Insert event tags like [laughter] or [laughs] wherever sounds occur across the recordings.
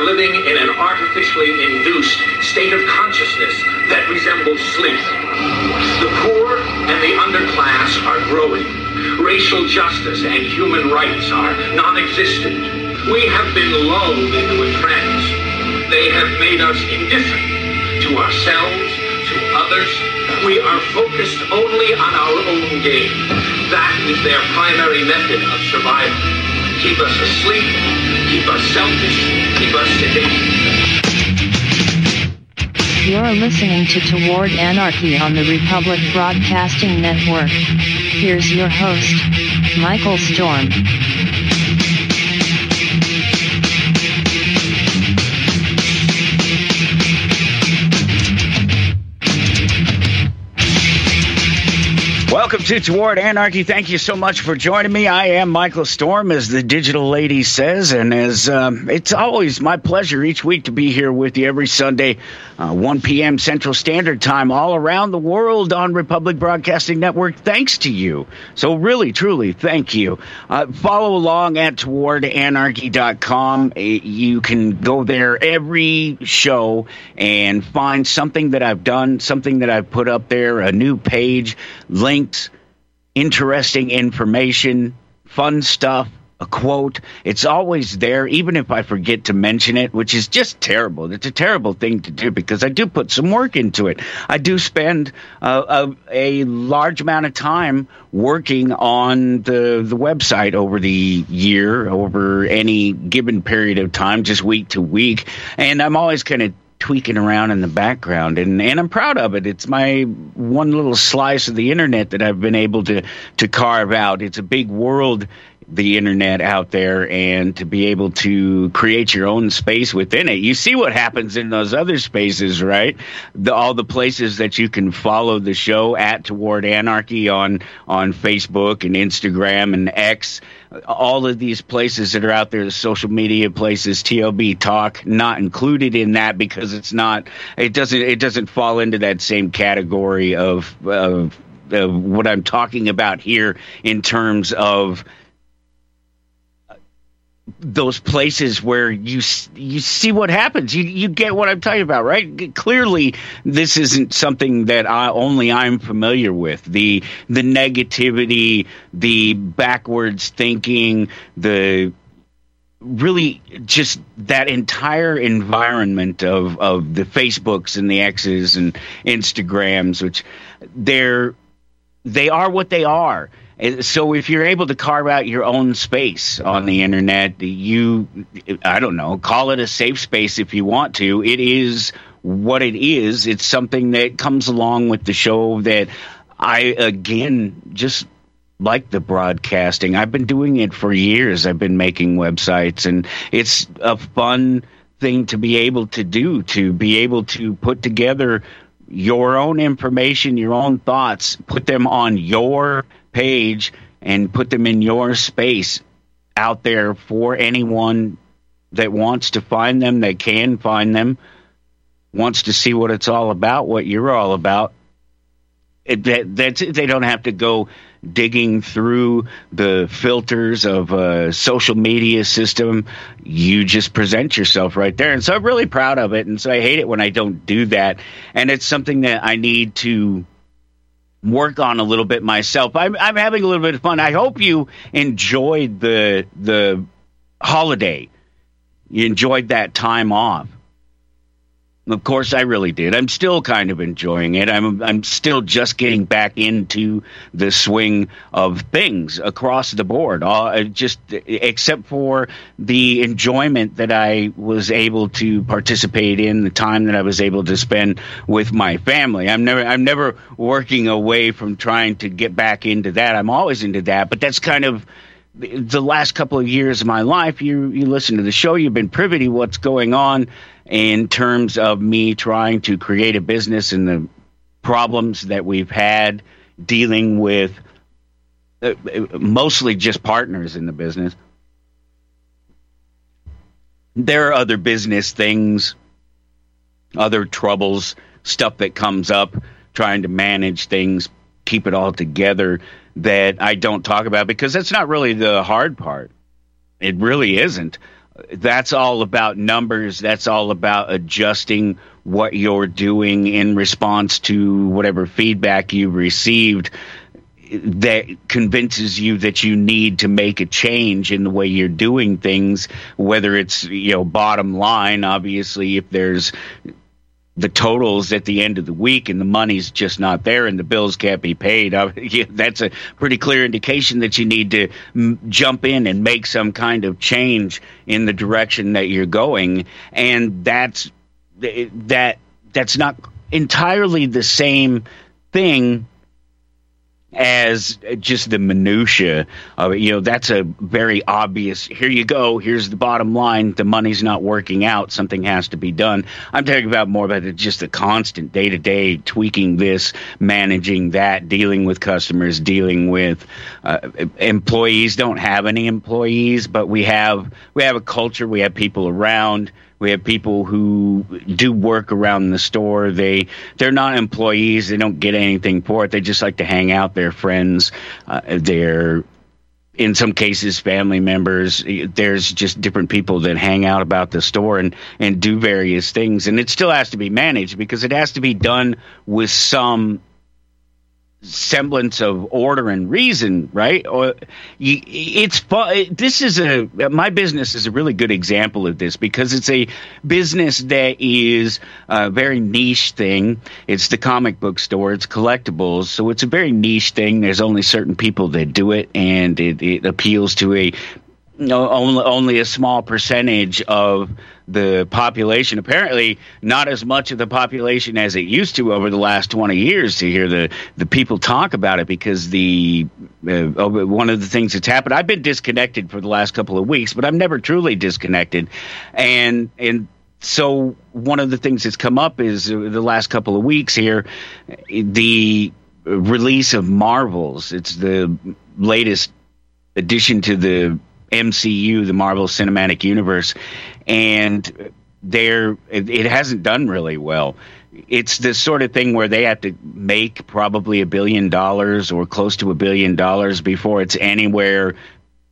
are living in an artificially induced state of consciousness that resembles sleep. The poor and the underclass are growing. Racial justice and human rights are non-existent. We have been lulled into a trance. They have made us indifferent to ourselves, to others. We are focused only on our own gain. That is their primary method of survival. Keep us asleep, keep us selfish, keep us sitting. You're listening to Toward Anarchy on the Republic Broadcasting Network. Here's your host, Michael Storm. Welcome to Toward Anarchy. Thank you so much for joining me. I am Michael Storm, as the digital lady says, and as um, it's always my pleasure each week to be here with you every Sunday, uh, 1 p.m. Central Standard Time, all around the world on Republic Broadcasting Network. Thanks to you. So, really, truly, thank you. Uh, follow along at towardanarchy.com. Uh, You can go there every show and find something that I've done, something that I've put up there, a new page, links, interesting information, fun stuff, a quote. It's always there, even if I forget to mention it, which is just terrible. It's a terrible thing to do because I do put some work into it. I do spend uh, a, a large amount of time working on the the website over the year, over any given period of time, just week to week, and I'm always kind of tweaking around in the background and, and I'm proud of it. It's my one little slice of the internet that I've been able to to carve out. It's a big world the internet out there and to be able to create your own space within it. You see what happens in those other spaces, right? The, all the places that you can follow the show at Toward Anarchy on on Facebook and Instagram and X. All of these places that are out there, the social media places, TLB Talk, not included in that because it's not. It doesn't. It doesn't fall into that same category of. of of what I'm talking about here in terms of those places where you you see what happens. You you get what I'm talking about, right? Clearly, this isn't something that I only I'm familiar with. The the negativity, the backwards thinking, the really just that entire environment of of the Facebooks and the X's and Instagrams, which they're they are what they are so if you're able to carve out your own space on the internet, you, I don't know, call it a safe space if you want to. It is what it is. It's something that comes along with the show that I, again, just like the broadcasting. I've been doing it for years. I've been making websites, and it's a fun thing to be able to do, to be able to put together your own information, your own thoughts, put them on your page and put them in your space out there for anyone that wants to find them, they can find them, wants to see what it's all about, what you're all about. It, that, that's they don't have to go digging through the filters of a social media system. You just present yourself right there. And so I'm really proud of it. And so I hate it when I don't do that. And it's something that I need to work on a little bit myself. I'm, I'm having a little bit of fun. I hope you enjoyed the the holiday. You enjoyed that time off. Of course, I really did. I'm still kind of enjoying it. I'm I'm still just getting back into the swing of things across the board. Uh, just except for the enjoyment that I was able to participate in, the time that I was able to spend with my family. I'm never I'm never working away from trying to get back into that. I'm always into that, but that's kind of the last couple of years of my life, you you listen to the show, you've been privy to what's going on in terms of me trying to create a business and the problems that we've had dealing with uh, mostly just partners in the business. There are other business things, other troubles, stuff that comes up, trying to manage things, keep it all together that I don't talk about because that's not really the hard part. It really isn't. That's all about numbers. That's all about adjusting what you're doing in response to whatever feedback you received that convinces you that you need to make a change in the way you're doing things whether it's you know bottom line obviously if there's the totals at the end of the week and the money's just not there and the bills can't be paid. [laughs] That's a pretty clear indication that you need to m- jump in and make some kind of change in the direction that you're going. And that's that that's not entirely the same thing as just the minutia of it. You know, that's a very obvious. Here you go. Here's the bottom line. The money's not working out. Something has to be done. I'm talking about more about the, just the constant day to day tweaking this, managing that, dealing with customers, dealing with uh, employees. Don't have any employees, but we have we have a culture. We have people around we have people who do work around the store. They they're not employees. They don't get anything for it. They just like to hang out. They're friends. Uh, they're in some cases family members there's just different people that hang out about the store and and do various things and it still has to be managed because it has to be done with some semblance of order and reason, right? Or it's. This is a my business is a really good example of this because it's a business that is a very niche thing. It's the comic book store. It's collectibles, so it's a very niche thing. There's only certain people that do it, and it, it appeals to a no, only only a small percentage of the population. Apparently, not as much of the population as it used to over the last 20 years to hear the, the people talk about it because the uh, one of the things that's happened. I've been disconnected for the last couple of weeks, but I'm never truly disconnected. And, and, so one of the things that's come up is uh, the last couple of weeks here, the release of Marvels. It's the latest addition to the MCU, the Marvel Cinematic Universe, and there it, hasn't done really well. It's the sort of thing where they have to make probably a billion dollars or close to a billion dollars before it's anywhere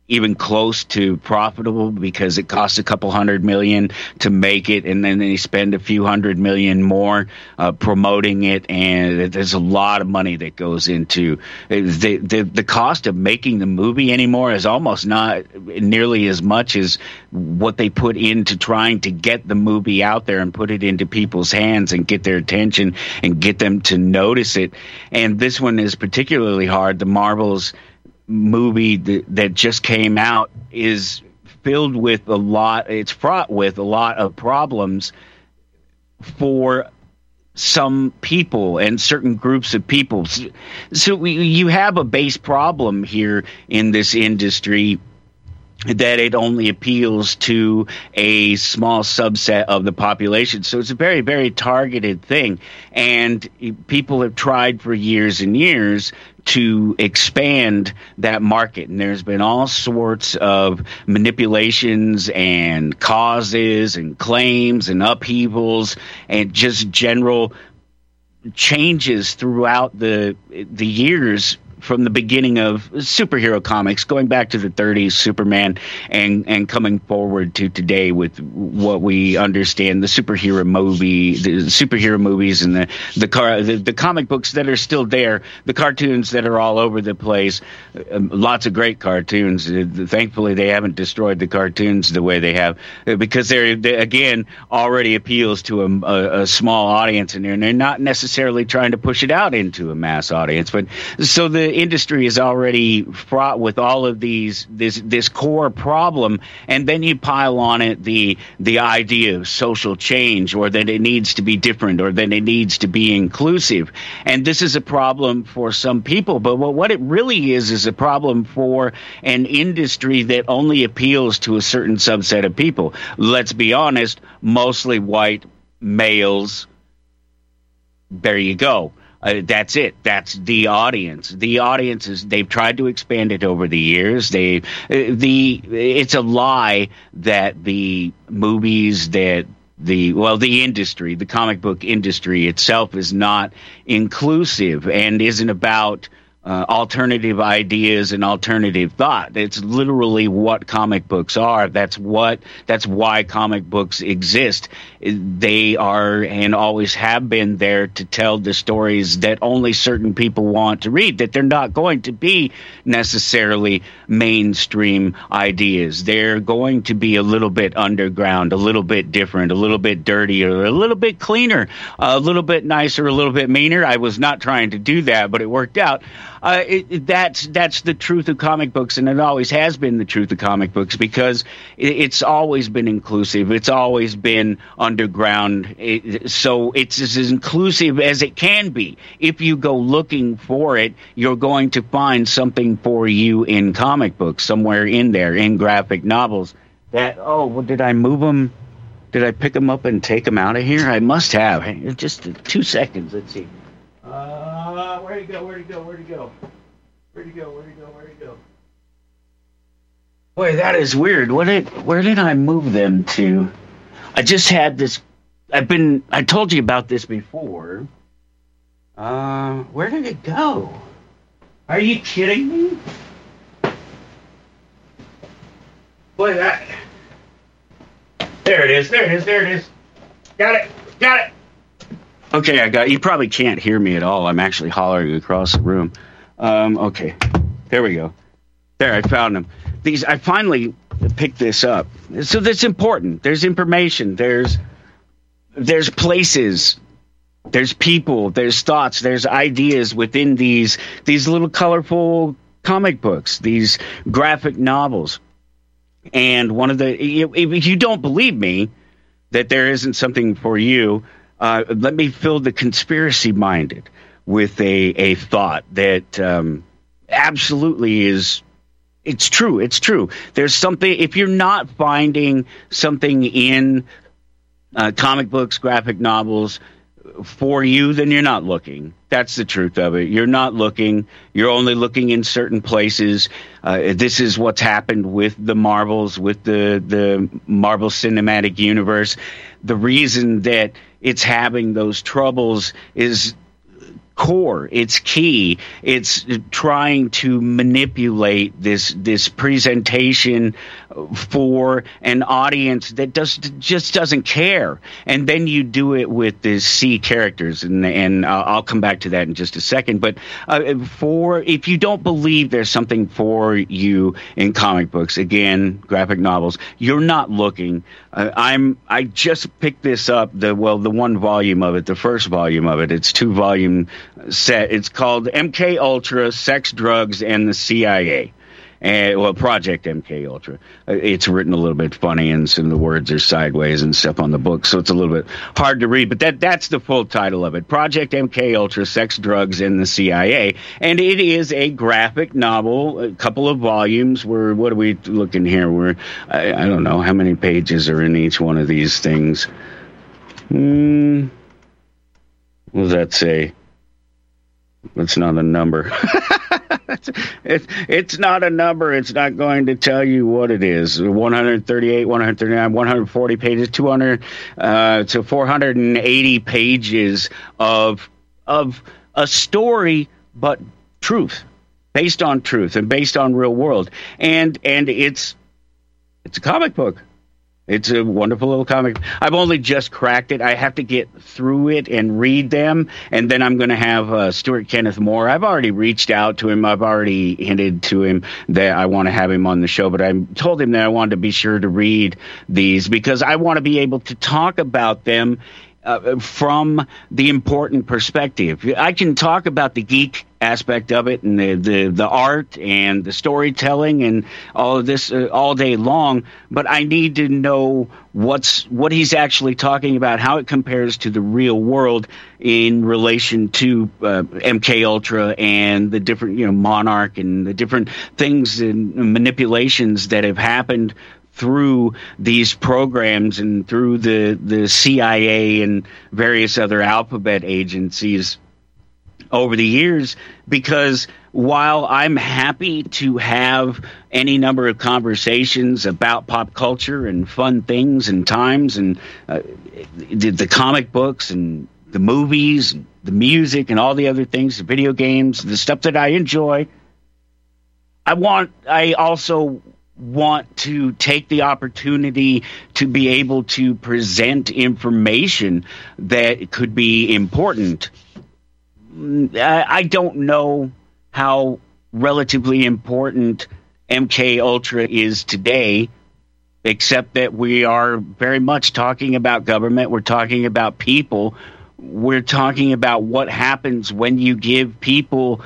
even close to profitable because it costs a couple hundred million to make it, and then they spend a few hundred million more uh, promoting it, and there's a lot of money that goes into the, the the cost of making the movie anymore is almost not nearly as much as what they put into trying to get the movie out there and put it into people's hands and get their attention and get them to notice it. And this one is particularly hard. The Marvels movie that, that just came out is filled with a lot it's fraught with a lot of problems for some people and certain groups of people. So we, you have a base problem here in this industry that it only appeals to a small subset of the population. So it's a very, very targeted thing. And people have tried for years and years to expand that market. And there's been all sorts of manipulations and causes and claims and upheavals and just general changes throughout the the years from the beginning of superhero comics, going back to the 30s, Superman, and and coming forward to today with what we understand the superhero movie, the superhero movies, and the the car the, the comic books that are still there, the cartoons that are all over the place, um, lots of great cartoons. Uh, thankfully, they haven't destroyed the cartoons the way they have uh, because they're they, again already appeals to a, a, a small audience, and they're, and they're not necessarily trying to push it out into a mass audience. But so the industry is already fraught with all of these this this core problem, and then you pile on it the the idea of social change, or that it needs to be different, or that it needs to be inclusive. And this is a problem for some people, but what, what it really is is a problem for an industry that only appeals to a certain subset of people. Let's be honest, mostly white males. There you go. Uh, that's it. That's the audience. The audience is they've tried to expand it over the years. They uh, the it's a lie that the movies that the well the industry, the comic book industry itself is not inclusive and isn't about uh, alternative ideas and alternative thought. It's literally what comic books are. That's what. That's why comic books exist. They are and always have been there to tell the stories that only certain people want to read. That they're not going to be necessarily mainstream ideas. They're going to be a little bit underground, a little bit different, a little bit dirtier, a little bit cleaner, a little bit nicer, a little bit meaner. I was not trying to do that, but it worked out uh, it, it, that's that's the truth of comic books, and it always has been the truth of comic books because it, it's always been inclusive. It's always been underground, so it's as inclusive as it can be. If you go looking for it, you're going to find something for you in comic books somewhere in there in graphic novels. That oh, well, did I move them? Did I pick them up and take them out of here? I must have. Just two seconds. Let's see. Uh, where'd he go? Where'd he go? Where'd he go? Where'd he go? Where'd he go? Where'd he go? Boy, that is weird. What did? Where did I move them to? I just had this. I've been. I told you about this before. Uh, where did it go? Are you kidding me? Boy, that. There it is. There it is. There it is. Got it. Got it. Okay, I got. You probably can't hear me at all. I'm actually hollering across the room. Um, okay, there we go. There, I found them. These, I finally picked this up. So that's important. There's information. There's there's places. There's people. There's thoughts. There's ideas within these these little colorful comic books. These graphic novels. And one of the, if you don't believe me that there isn't something for you, uh, let me fill the conspiracy minded with a, a thought that um, absolutely is it's true it's true. There's something if you're not finding something in uh, comic books graphic novels for you then you're not looking. That's the truth of it. You're not looking. You're only looking in certain places. Uh, this is what's happened with the marvels with the the marvel cinematic universe the reason that it's having those troubles is core it's key. It's trying to manipulate this this presentation for an audience that does just doesn't care. And then you do it with the c characters and and uh, I'll come back to that in just a second. But uh, for if you don't believe there's something for you in comic books again graphic novels you're not looking uh, I'm I just picked this up the well the one volume of it the first volume of it. It's two volume set. It's called MK Ultra Sex Drugs and the CIA and well, Project MK Ultra. Uh, it's written a little bit funny, and some of the words are sideways and stuff on the book, so it's a little bit hard to read. But that that's the full title of it: Project MK Ultra: Sex, Drugs, and the CIA. And it is a graphic novel, a couple of volumes. We're what are we looking here? We're I, I don't know how many pages are in each one of these things. Hmm. What does that say? It's not a number. [laughs] [laughs] it's, it's not a number. It's not going to tell you what it is. 138, 139, 140 pages, 200 uh, to 480 pages of of a story, but truth, based on truth and based on real world. And and it's it's a comic book. It's a wonderful little comic. I've only just cracked it. I have to get through it and read them, and then I'm going to have uh, Stuart Kenneth Moore. I've already reached out to him. I've already hinted to him that I want to have him on the show, but I told him that I wanted to be sure to read these because I want to be able to talk about them uh, from the important perspective. I can talk about the geek aspect of it and the, the, the art and the storytelling and all of this uh, all day long, but I need to know what's what he's actually talking about, how it compares to the real world in relation to uh, MK Ultra and the different you know Monarch and the different things and manipulations that have happened through these programs and through the, the CIA and various other alphabet agencies over the years because while I'm happy to have any number of conversations about pop culture and fun things and times and uh, the, the comic books and the movies, and the music, and all the other things, the video games, the stuff that I enjoy. I want, I also want to take the opportunity to be able to present information that could be important. I, don't know how relatively important MK Ultra is today except that we are very much talking about government we're talking about people we're talking about what happens when you give people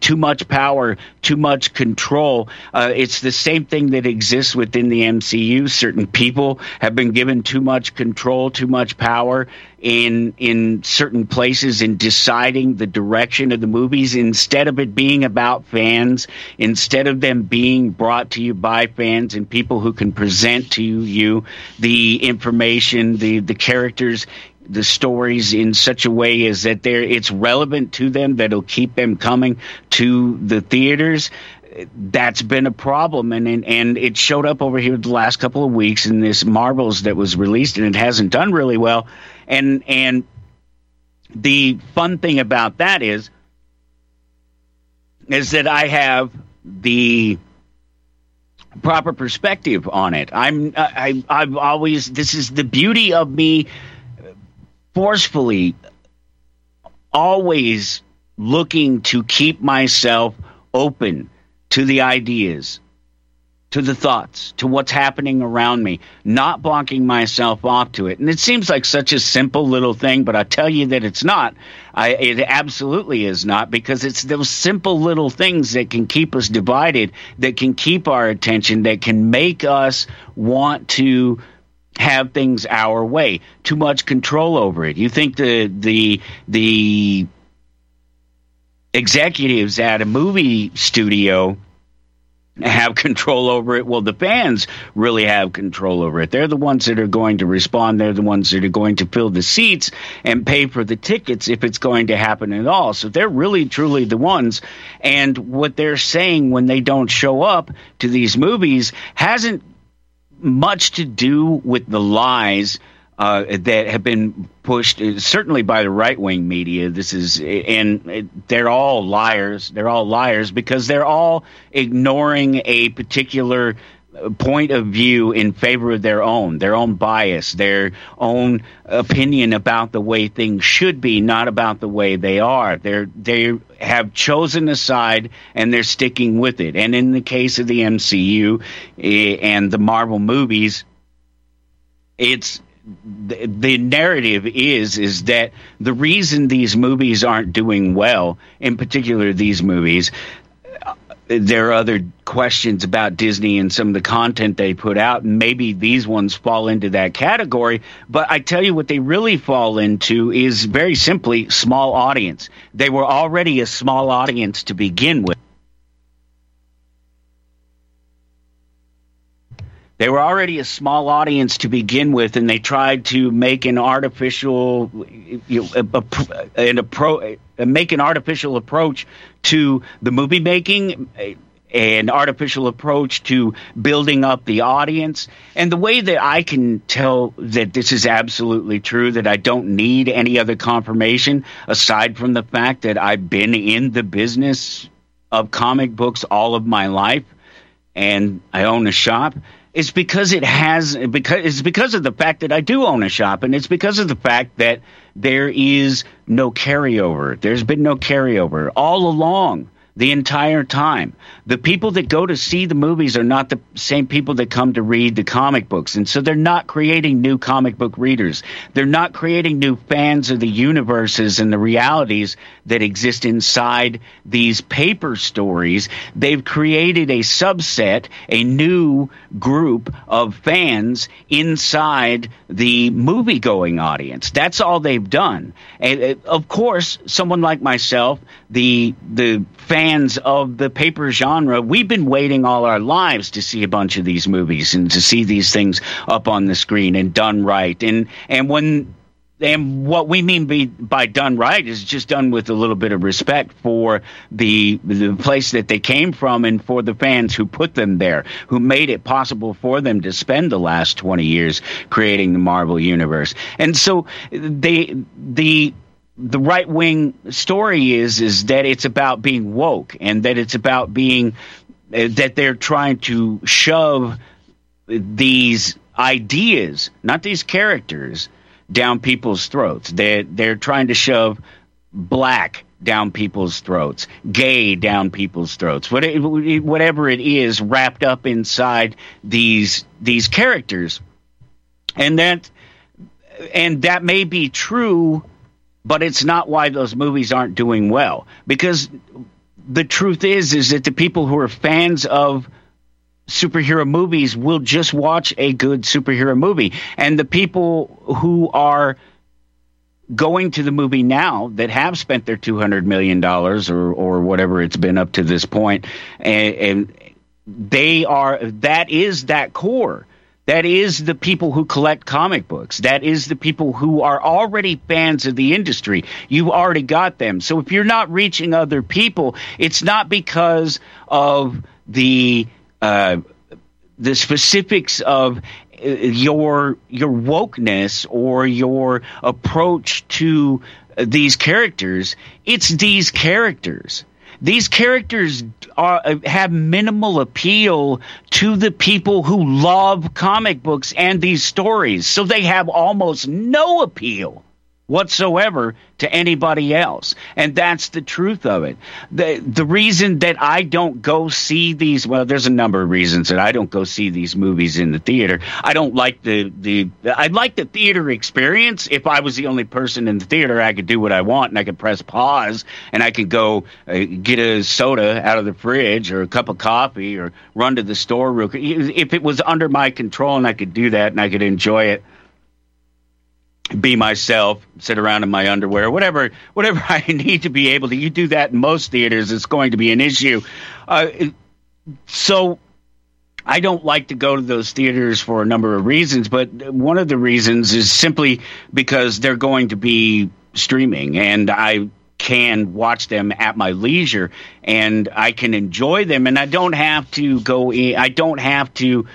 too much power, too much control. Uh, it's the same thing that exists within the MCU. Certain people have been given too much control, too much power in in certain places in deciding the direction of the movies instead of it being about fans, instead of them being brought to you by fans and people who can present to you the information, the the characters the stories in such a way is that they it's relevant to them that'll keep them coming to the theaters that's been a problem and, and and it showed up over here the last couple of weeks in this marvels that was released and it hasn't done really well and and the fun thing about that is is that I have the proper perspective on it. I'm I I've always this is the beauty of me forcefully always looking to keep myself open to the ideas, to the thoughts, to what's happening around me, not blocking myself off to it. And it seems like such a simple little thing, but I tell you that it's not. I, it absolutely is not because it's those simple little things that can keep us divided, that can keep our attention, that can make us want to have things our way. Too much control over it. You think the the the executives at a movie studio have control over it. Well, the fans really have control over it. They're the ones that are going to respond. They're the ones that are going to fill the seats and pay for the tickets if it's going to happen at all. So they're really, truly the ones. And what they're saying when they don't show up to these movies hasn't much to do with the lies uh, that have been pushed, uh, certainly by the right wing media. This is, and they're all liars. They're all liars because they're all ignoring a particular point of view in favor of their own, their own bias, their own opinion about the way things should be, not about the way they are. They're they have chosen a side and they're sticking with it. And in the case of the MCU eh, and the Marvel movies, it's the, the narrative is is that the reason these movies aren't doing well, in particular these movies, there are other questions about Disney and some of the content they put out, and maybe these ones fall into that category. But I tell you what they really fall into is very simply small audience. They were already a small audience to begin with. They were already a small audience to begin with, and they tried to make an artificial, you know, a, an appro- make an artificial approach to the movie making, an artificial approach to building up the audience. And the way that I can tell that this is absolutely true, that I don't need any other confirmation aside from the fact that I've been in the business of comic books all of my life and I own a shop it's because it has because it's because of the fact that I do own a shop, and it's because of the fact that there is no carryover. There's been no carryover all along the entire time. The people that go to see the movies are not the same people that come to read the comic books. And so they're not creating new comic book readers. They're not creating new fans of the universes and the realities that exist inside these paper stories. They've created a subset, a new group of fans inside the movie going audience. That's all they've done. And uh, of course, someone like myself, the the fans of the paper genre, we've been waiting all our lives to see a bunch of these movies and to see these things up on the screen and done right. And and when and what we mean by, by done right is just done with a little bit of respect for the the place that they came from and for the fans who put them there, who made it possible for them to spend the last 20 years creating the Marvel universe. And so they the the right wing story is is that it's about being woke and that it's about being uh, that they're trying to shove these ideas, not these characters, down people's throats. They're, they're trying to shove black down people's throats, gay down people's throats, whatever it is wrapped up inside these these characters, and that and that may be true, but it's not why those movies aren't doing well because the truth is is that the people who are fans of superhero movies will just watch a good superhero movie. And the people who are going to the movie now that have spent their $200 million or, or whatever it's been up to this point, and, and they are, that is that core. That is the people who collect comic books. That is the people who are already fans of the industry. You've already got them. So if you're not reaching other people, it's not because of the uh, the specifics of uh, your your wokeness or your approach to these characters it's these characters these characters are, uh, have minimal appeal to the people who love comic books and these stories. So they have almost no appeal whatsoever to anybody else. And that's the truth of it. The the reason that I don't go see these well, there's a number of reasons that I don't go see these movies in the theater. I don't like the the I'd like the theater experience. If I was the only person in the theater, I could do what I want and I could press pause and I could go uh, get a soda out of the fridge or a cup of coffee or run to the store real quick. If it was under my control and I could do that and I could enjoy it be myself, sit around in my underwear, whatever, whatever [laughs] I need to be able to. You do that in most theaters, it's going to be an issue. Uh, so I don't like to go to those theaters for a number of reasons, but one of the reasons is simply because they're going to be streaming, and I can watch them at my leisure, and I can enjoy them, and I don't have to go in. I don't have to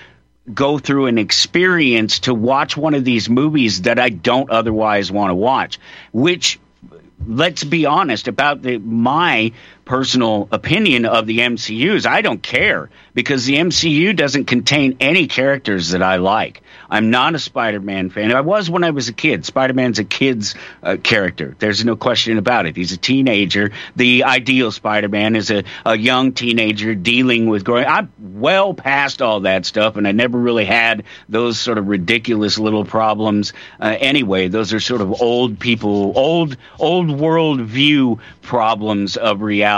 go through an experience to watch one of these movies that I don't otherwise want to watch, which let's be honest about the, my personal opinion of the MCUs. I don't care because the MCU doesn't contain any characters that I like. I'm not a Spider-Man fan. I was when I was a kid. Spider-Man's a kid's uh, character. There's no question about it. He's a teenager. The ideal Spider-Man is a, a young teenager dealing with growing. I'm well past all that stuff, and I never really had those sort of ridiculous little problems. Uh, anyway, those are sort of old people, old old world view problems of reality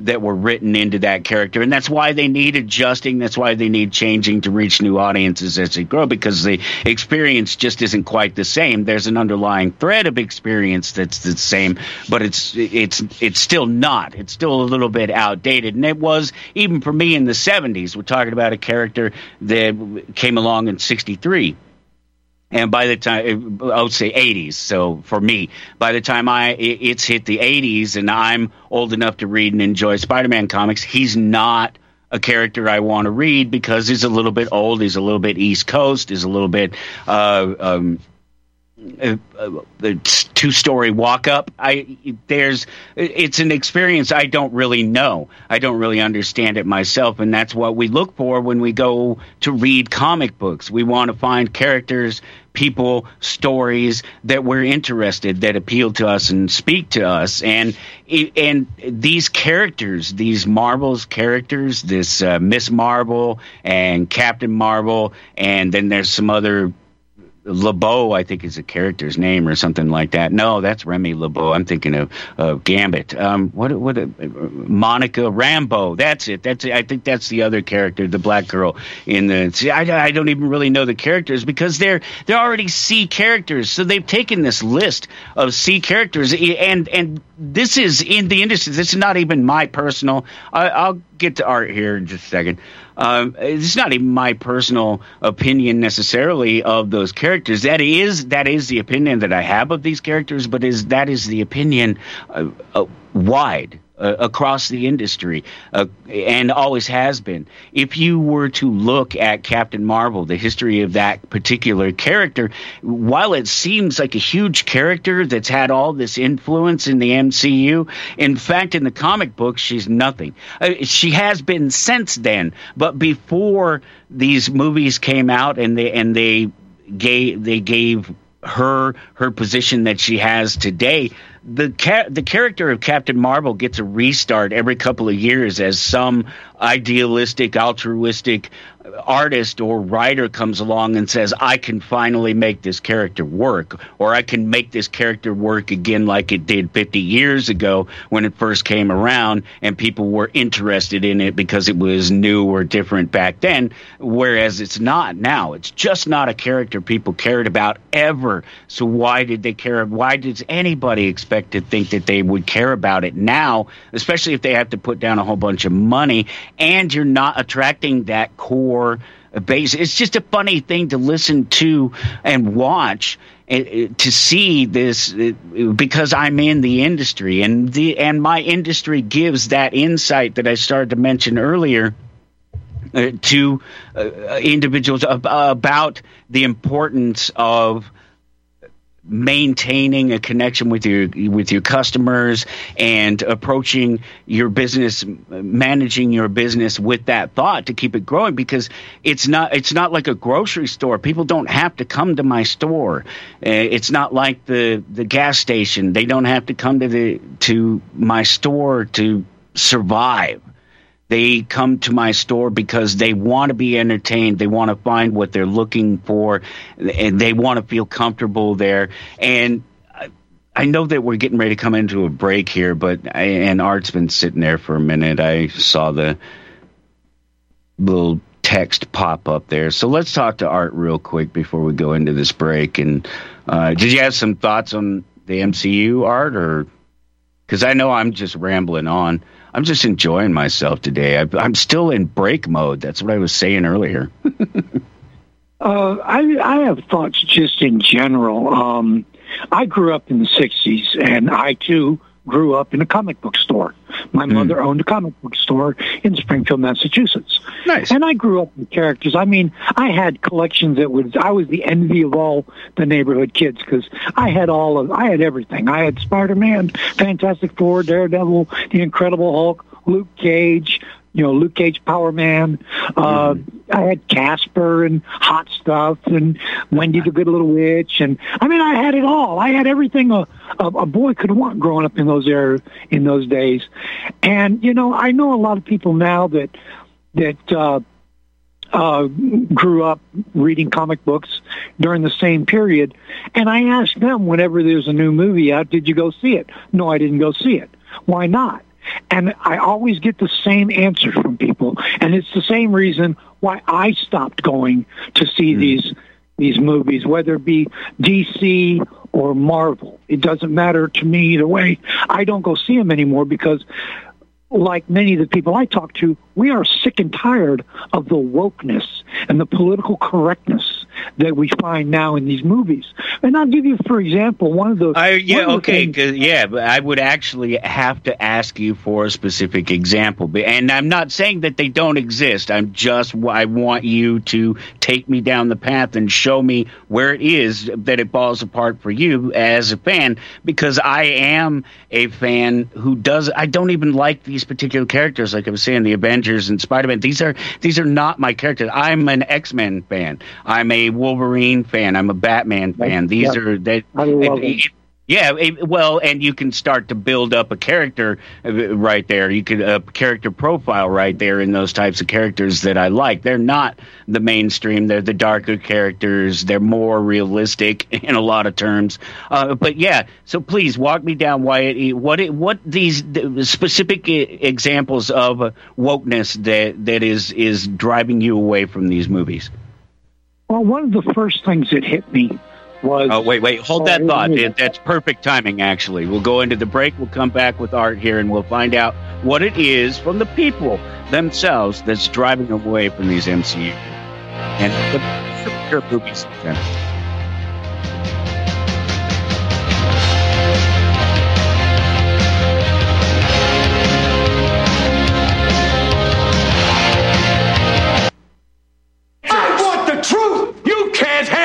that were written into that character, and that's why they need adjusting. That's why they need changing to reach new audiences as they grow because the experience just isn't quite the same. There's an underlying thread of experience that's the same, but it's it's it's still not. It's still a little bit outdated, and it was even for me in the '70s. We're talking about a character that came along in '63 and by the time I would say 80s. So for me, by the time I it's hit the 80s and I'm old enough to read and enjoy Spider-Man comics, he's not a character I want to read because he's a little bit old, he's a little bit East Coast, he's a little bit uh, um, uh, uh, two story walk up. I there's it's an experience I don't really know. I don't really understand it myself, and that's what we look for when we go to read comic books. We want to find characters, people, stories that we're interested that appeal to us and speak to us, and and these characters, these Marvel's characters, this uh, Miss Marvel and Captain Marvel, and then there's some other LeBeau, I think is a character's name or something like that. No, that's Remy LeBeau. I'm thinking of, of Gambit. Um, what what uh, Monica Rambeau. That's it. That's. I think that's the other character, the black girl in the. See, I, I don't even really know the characters because they're they're already C characters. So they've taken this list of C characters and and this is in the industry. This is not even my personal. I, I'll get to art here in just a second. Um, it's not even my personal opinion necessarily of those characters. That is that is the opinion that I have of these characters, but is that is the opinion uh, uh, wide uh, across the industry uh, and always has been. If you were to look at Captain Marvel, the history of that particular character, while it seems like a huge character that's had all this influence in the MCU, in fact, in the comic books, she's nothing. Uh, she has been since then, but before these movies came out and they and they gave they gave her her position that she has today the ca- the character of Captain Marvel gets a restart every couple of years as some idealistic, altruistic artist or writer comes along and says, I can finally make this character work, or I can make this character work again like it did 50 years ago when it first came around and people were interested in it because it was new or different back then, whereas it's not now. It's just not a character people cared about ever. So why did they care? Why does anybody expect to think that they would care about it now, especially if they have to put down a whole bunch of money and you're not attracting that core It's just a funny thing to listen to and watch eh, eh, to see this eh, because I'm in the industry. And the and my industry gives that insight that I started to mention earlier to individuals ab- about the importance of maintaining a connection with your with your customers and approaching your business managing your business with that thought to keep it growing because it's not it's not like a grocery store. People don't have to come to my store. Eh, it's not like the the gas station. They don't have to come to the to my store to survive they come to my store because they want to be entertained. They want to find what they're looking for, and they want to feel comfortable there. And I know that we're getting ready to come into a break here, but I, and Art's been sitting there for a minute. I saw the little text pop up there. So let's talk to Art real quick before we go into this break. And uh, did you have some thoughts on the MCU, Art, or because I know I'm just rambling on. I'm just enjoying myself today. I, am still in break mode. That's what I was saying earlier. [laughs] uh, I, I have thoughts just in general. Um, I grew up in the 60s, and I too grew up in a comic book store. My mm. mother owned a comic book store in Springfield, Massachusetts. Nice. And I grew up with characters. I mean, I had collections that was I was the envy of all the neighborhood kids because I had all of I had everything. I had Spider Man, Fantastic Four, Daredevil, The Incredible Hulk, Luke Cage, you know, Luke Cage Power Man. Uh, mm. I had Casper and Hot Stuff and Wendy the Good Little Witch. And I mean, I had it all. I had everything a, a, a boy could want growing up in those era, in those days. And, you know, I know a lot of people now that, that, uh, uh, grew up reading comic books during the same period. And I asked them whenever there's a new movie out, did you go see it? No, I didn't go see it. Why not? And I always get the same answer from people. And it's the same reason why I stopped going to see mm. these these movies, whether it be DC or Marvel. It doesn't matter to me either way. I don't go see them anymore because like many of the people I talk to, we are sick and tired of the wokeness and the political correctness that we find now in these movies. And I'll give you, for example, one of the. I, yeah, okay, things, yeah, but I would actually have to ask you for a specific example. And I'm not saying that they don't exist. I'm just, I want you to take me down the path and show me where it is that it falls apart for you as a fan, because I am a fan who does, I don't even like these particular characters. Like I was saying, the Avengers and Spider Man. These are, these are not my characters. I'm an X Men fan. I'm a Wolverine fan. I'm a Batman fan. These yep. are that. It, yeah, it, well, and you can start to build up a character uh, right there. You could a character profile right there in those types of characters that I like. They're not the mainstream. They're the darker characters. They're more realistic [laughs] in a lot of terms. Uh, but yeah, so please walk me down why it, eh, what it, what these specific examples of uh, wokeness that that is is driving you away from these movies. Well, one of the first things that hit me was. Oh, wait, wait. Hold that thought. That's perfect timing, actually. We'll go into the break. We'll come back with Art here and we'll find out what it is from the people themselves that's driving away from these MCU and the movies in general.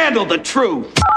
handle the truth.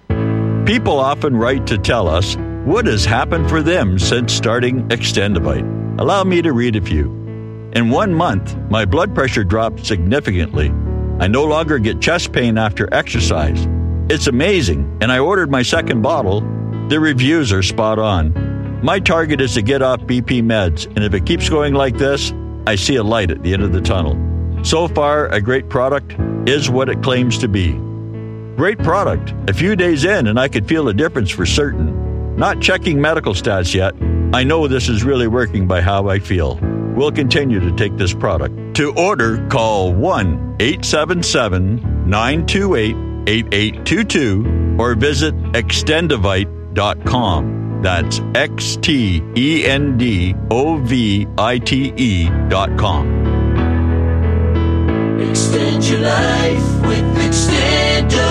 People often write to tell us what has happened for them since starting Extendovite. Allow me to read a few. In one month, my blood pressure dropped significantly. I no longer get chest pain after exercise. It's amazing, and I ordered my second bottle. The reviews are spot on. My target is to get off BP meds, and if it keeps going like this, I see a light at the end of the tunnel. So far, a great product is what it claims to be. Great product. A few days in, and I could feel a difference for certain. Not checking medical stats yet. I know this is really working by how I feel. We'll continue to take this product. To order, call 1 877 928 8822 or visit xtendovite.com. That's X T E N D O V I T E.com. Extend your life with Extendovite.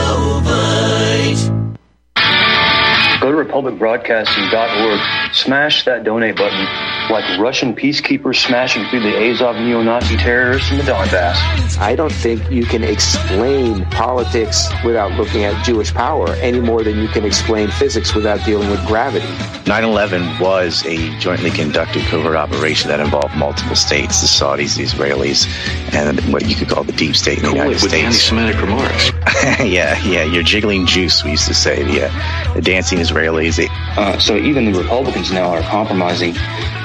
Republicbroadcasting.org, smash that donate button like Russian peacekeepers smashing through the Azov neo-Nazi terrorists in the Donbass. I don't think you can explain politics without looking at Jewish power any more than you can explain physics without dealing with gravity. 9-11 was a jointly conducted covert operation that involved multiple states, the Saudis, the Israelis, and what you could call the deep state in the United with States. anti-Semitic remarks. [laughs] yeah, yeah, you're jiggling juice, we used to say. The, uh, the dancing Israelis. They, Uh, so even the Republicans now are compromising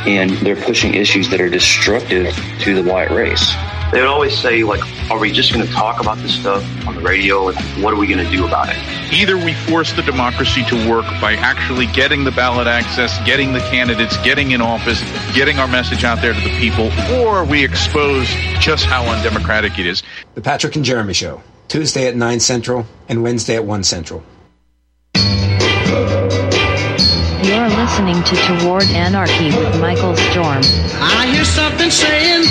and they're pushing issues that are destructive to the white race. They would always say, like, are we just going to talk about this stuff on the radio? Like, what are we going to do about it? Either we force the democracy to work by actually getting the ballot access, getting the candidates, getting in office, getting our message out there to the people, or we expose just how undemocratic it is. The Patrick and Jeremy Show, Tuesday at 9 Central and Wednesday at 1 Central. You're listening to Toward Anarchy with Michael Storm. I hear something saying.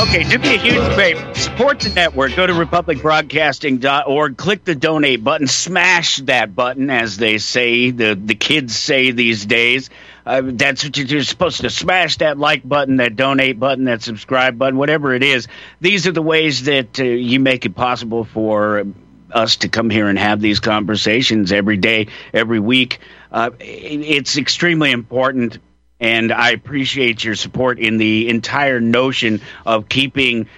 Okay, do me a huge favor. Support the network. Go to republicbroadcasting.org, click the donate button, smash that button, as they say, the, the kids say these days. Uh, that's what you're supposed to smash that like button, that donate button, that subscribe button, whatever it is. These are the ways that uh, you make it possible for us to come here and have these conversations every day, every week. Uh, it's extremely important and I appreciate your support in the entire notion of keeping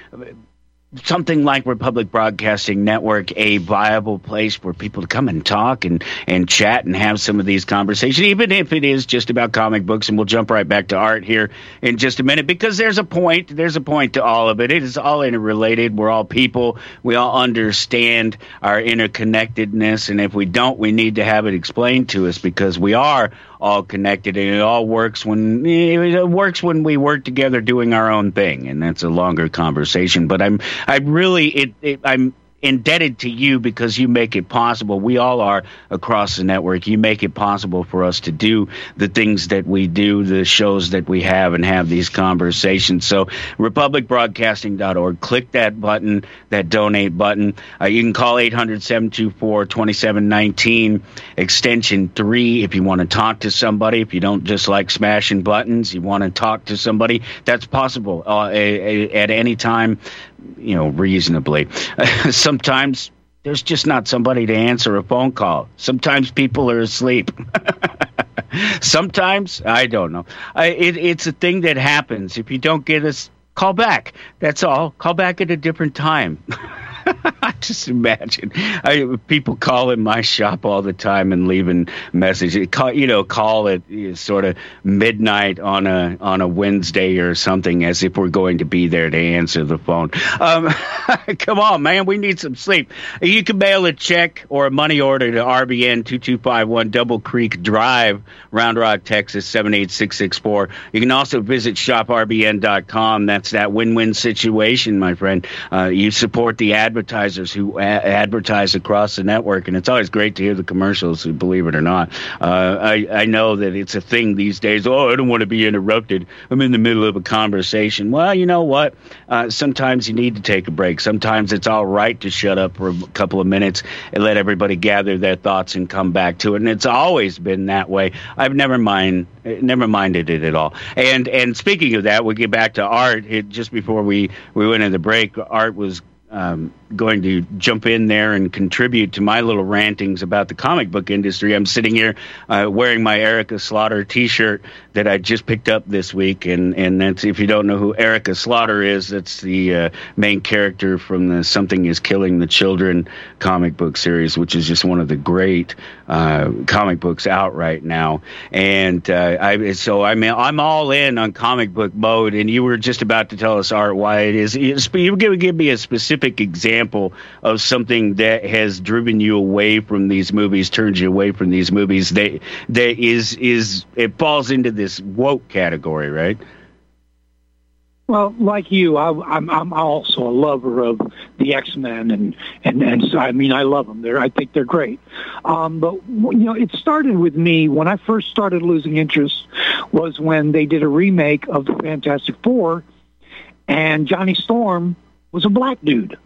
something like Republic Broadcasting Network a viable place for people to come and talk and, and chat and have some of these conversations, even if it is just about comic books. And we'll jump right back to art here in just a minute because there's a point. There's a point to all of it. It is all interrelated. We're all people. We all understand our interconnectedness. And if we don't, we need to have it explained to us because we are all connected, and it all works when it works when we work together doing our own thing, and that's a longer conversation. But I'm I really it, it I'm indebted to you because you make it possible. We all are across the network. You make it possible for us to do the things that we do, the shows that we have, and have these conversations. So, republicbroadcasting.org, click that button, that donate button. Uh, you can call 800 724 2719, extension 3, if you want to talk to somebody. If you don't just like smashing buttons, you want to talk to somebody, that's possible uh, at any time you know, reasonably. [laughs] Sometimes there's just not somebody to answer a phone call. Sometimes people are asleep. [laughs] Sometimes I don't know. I, it, it's a thing that happens. If you don't get us, call back. That's all. Call back at a different time. [laughs] [laughs] just imagine I, people calling my shop all the time and leaving messages. Call, you know, call it sort of midnight on a on a Wednesday or something, as if we're going to be there to answer the phone. Um, [laughs] come on, man, we need some sleep. You can mail a check or a money order to RBN two two five one Double Creek Drive, Round Rock, Texas seven eight six six four. You can also visit shoprbn.com. That's that win win situation, my friend. Uh, you support the advertisers who a- advertise across the network, and it's always great to hear the commercials. Believe it or not, uh, I I know that it's a thing these days. Oh, I don't want to be interrupted. I'm in the middle of a conversation. Well, you know what? Uh, sometimes you need to take a break. Sometimes it's all right to shut up for a couple of minutes and let everybody gather their thoughts and come back to it. And it's always been that way. I've never mind never minded it at all. And and speaking of that, we get back to art. It, just before we we went in the break, art was um, going to jump in there and contribute to my little rantings about the comic book industry. I'm sitting here uh, wearing my Erica Slaughter T-shirt that I just picked up this week, and and that's if you don't know who Erica Slaughter is, that's the uh, main character from the Something Is Killing the Children comic book series, which is just one of the great uh, comic books out right now. And uh, I so I mean I'm all in on comic book mode, and you were just about to tell us Art why it is. You give give me a specific example of something that has driven you away from these movies, turned you away from these movies. That that is is it falls into this woke category, right? Well, like you, I, I'm I'm also a lover of the X Men, and and and so I mean I love them. They're I think they're great. Um, but you know, it started with me when I first started losing interest was when they did a remake of the Fantastic Four, and Johnny Storm was a black dude.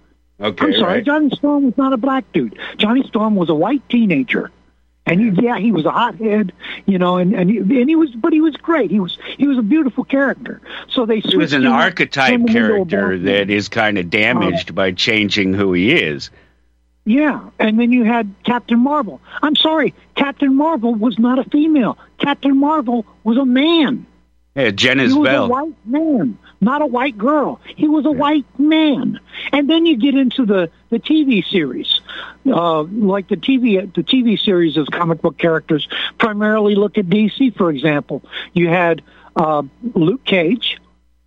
Okay, I'm sorry, right. Johnny Storm was not a black dude. Johnny Storm was a white teenager. And he, yeah, he was a hothead, you know, and and he, and he was, but he was great. He was he was a beautiful character. So they He was an archetype turned him into a character that is kind of damaged uh, by changing who he is. Yeah, and then you had Captain Marvel. I'm sorry, Captain Marvel was not a female. Captain Marvel was a man. Yeah, he was a white man, not a white girl. He was a white man. And then you get into the the TV series, uh, like the TV the TV series of comic book characters. Primarily, look at DC for example. You had uh, Luke Cage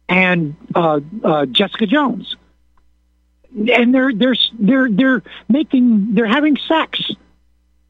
and uh, uh, Jessica Jones, and they're they're they're they're making they're having sex.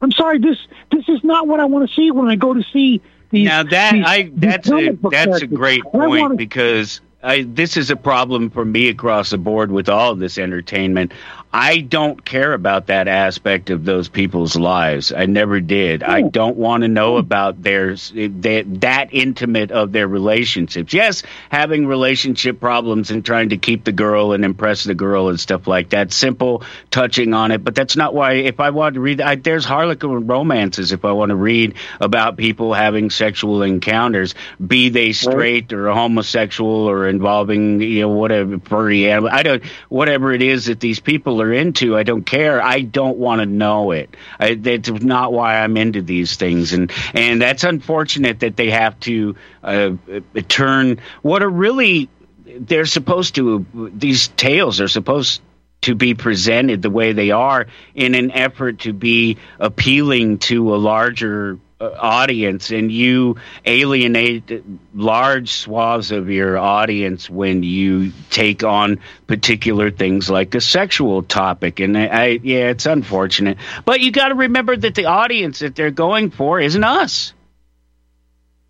I'm sorry, this this is not what I want to see when I go to see these. Now that these- I that's a that's a great point wanna- because I, this is a problem for me across the board with all of this entertainment. I don't care about that aspect of those people's lives. I never did. I don't want to know about their that, that intimate of their relationships. Yes, having relationship problems and trying to keep the girl and impress the girl and stuff like that. Simple touching on it, but that's not why. If I want to read, I, there's Harlequin romances. If I want to read about people having sexual encounters, be they straight or homosexual or involving you know whatever furry animal. I don't whatever it is that these people are into. I don't care. I don't want to know it. I, that's not why I'm into these things, and and that's unfortunate that they have to uh, uh, turn what are really they're supposed to these tales are supposed to be presented the way they are in an effort to be appealing to a larger Uh, audience and you alienate large swaths of your audience when you take on particular things like a sexual topic and I, I yeah it's unfortunate but you got to remember that the audience that they're going for isn't us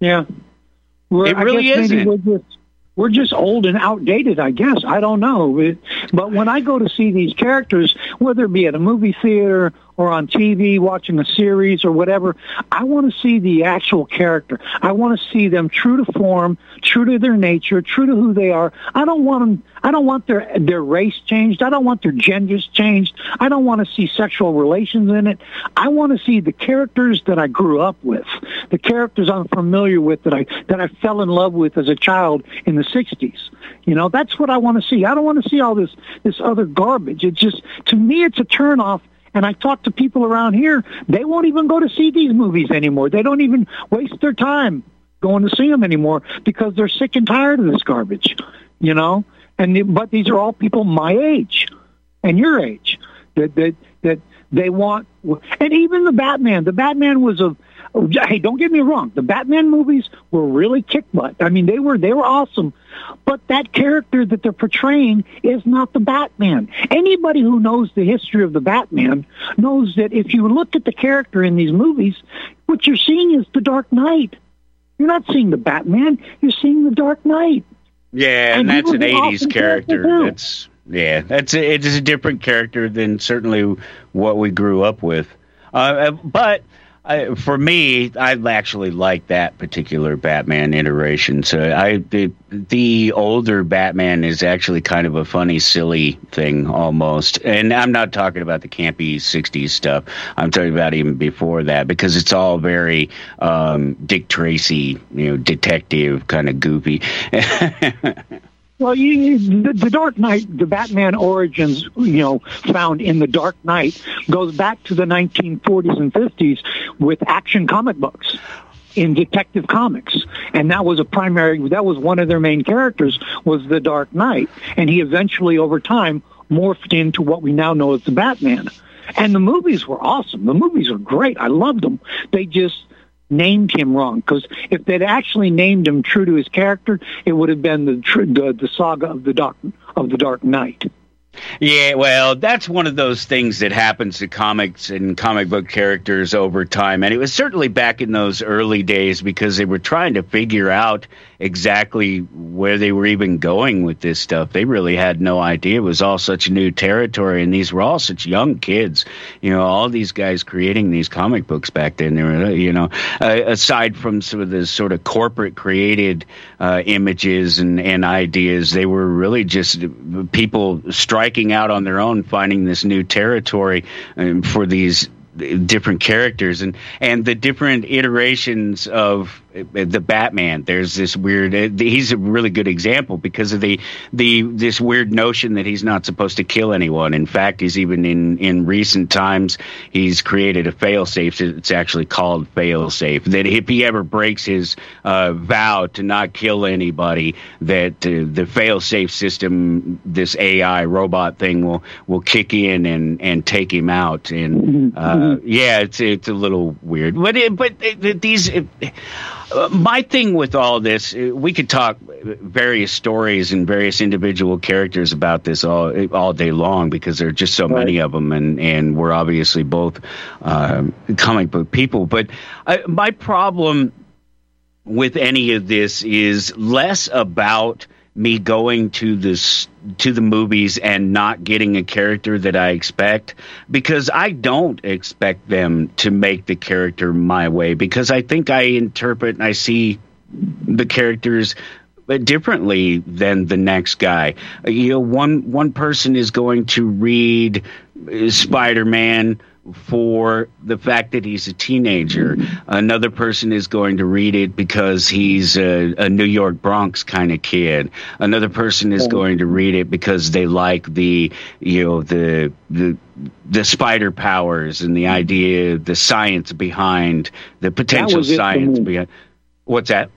Yeah. We're, It really I guess maybe isn't. We're just, we're just old and outdated, I guess. I don't know. But when I go to see these characters, whether it be at a movie theater or on TV watching a series or whatever, I want to see the actual character. I want to see them true to form, true to their nature, true to who they are. I don't want them. I don't want their their race changed. I don't want their genders changed. I don't want to see sexual relations in it. I want to see the characters that I grew up with, the characters I'm familiar with that I that I fell in love with as a child in the '60s. You know, that's what I want to see. I don't want to see all this this other garbage. It just to me, it's a turnoff. And I talk to people around here; they won't even go to see these movies anymore. They don't even waste their time going to see them anymore because they're sick and tired of this garbage. You know, and but these are all people my age and your age that that that they want. And even the Batman, the Batman was a. Hey, don't get me wrong. The Batman movies were really kick butt. I mean, they were they were awesome. But that character that they're portraying is not the Batman. Anybody who knows the history of the Batman knows that if you look at the character in these movies, what you're seeing is the Dark Knight. You're not seeing the Batman. You're seeing the Dark Knight. Yeah, and And that's an an '80s character. character. That's yeah, that's a, it is a different character than certainly what we grew up with. Uh, but uh, for me, I actually like that particular Batman iteration. So I the the older Batman is actually kind of a funny, silly thing almost. And I'm not talking about the campy '60s stuff. I'm talking about even before that because it's all very um, Dick Tracy, you know, detective kind of goofy. [laughs] Well, you, the, the Dark Knight, the Batman origins, you know, found in the Dark Knight goes back to the 1940s and 50s with action comic books in Detective Comics, and that was a primary. That was one of their main characters was the Dark Knight, and he eventually, over time, morphed into what we now know as the Batman. And the movies were awesome. The movies were great. I loved them. They just named him wrong because if they'd actually named him true to his character, it would have been the the, the saga of the dark of the Dark Knight. Yeah, well, that's one of those things that happens to comics and comic book characters over time. And it was certainly back in those early days because they were trying to figure out exactly where they were even going with this stuff. They really had no idea. It was all such new territory, and these were all such young kids. You know, all these guys creating these comic books back then, they were, you know, uh, aside from sort of the sort of corporate created uh, images and, and ideas, they were really just people striking out on their own, finding this new territory um, for these different characters. And and the different iterations of uh, the Batman. There's this weird. uh, He's a really good example because of the the this weird notion that he's not supposed to kill anyone. In fact, he's even in in recent times he's created a failsafe. It's actually called failsafe. That if he ever breaks his uh, vow to not kill anybody, that uh, the failsafe system, this AI robot thing, will will kick in and and take him out. And uh, yeah, it's it's a little weird, but it, but it, these. It, uh, my thing with all this, uh, we could talk various stories and various individual characters about this all all day long because there are just so many of them, and and we're obviously both um, comic book people. But uh, my problem with any of this is less about me going to this to the movies and not getting a character that I expect because I don't expect them to make the character my way because I think I interpret and I see the characters differently than the next guy. You know, one one person is going to read Spider Man for the fact that he's a teenager. Another person is going to read it because he's a, a New York Bronx kind of kid. Another person is oh. going to read it because they like the you know the the the spider powers and the idea, the science behind the potential was it for science behind. What's that?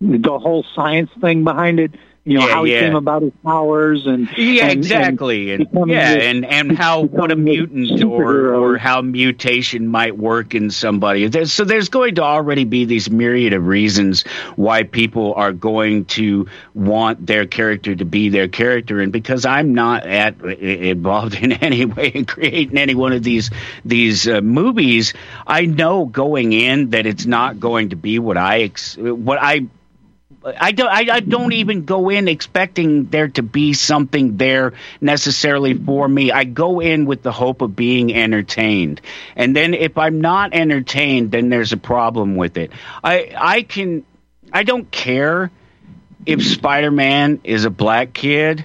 The whole science thing behind it You know Yeah, how he yeah. came about his powers and Yeah, and- exactly, and, becoming yeah, this- and and how [laughs] what a mutant or or how mutation might work in somebody. There's, so there's going to already be these myriad of reasons why people are going to want their character to be their character, and because I'm not at involved [laughs] in any way in creating any one of these these uh, movies, I know going in that it's not going to be what I ex- what I I don't. I, I don't even go in expecting there to be something there necessarily for me. I go in with the hope of being entertained, and then if I'm not entertained, then there's a problem with it. I I can. I don't care if Spider-Man is a black kid.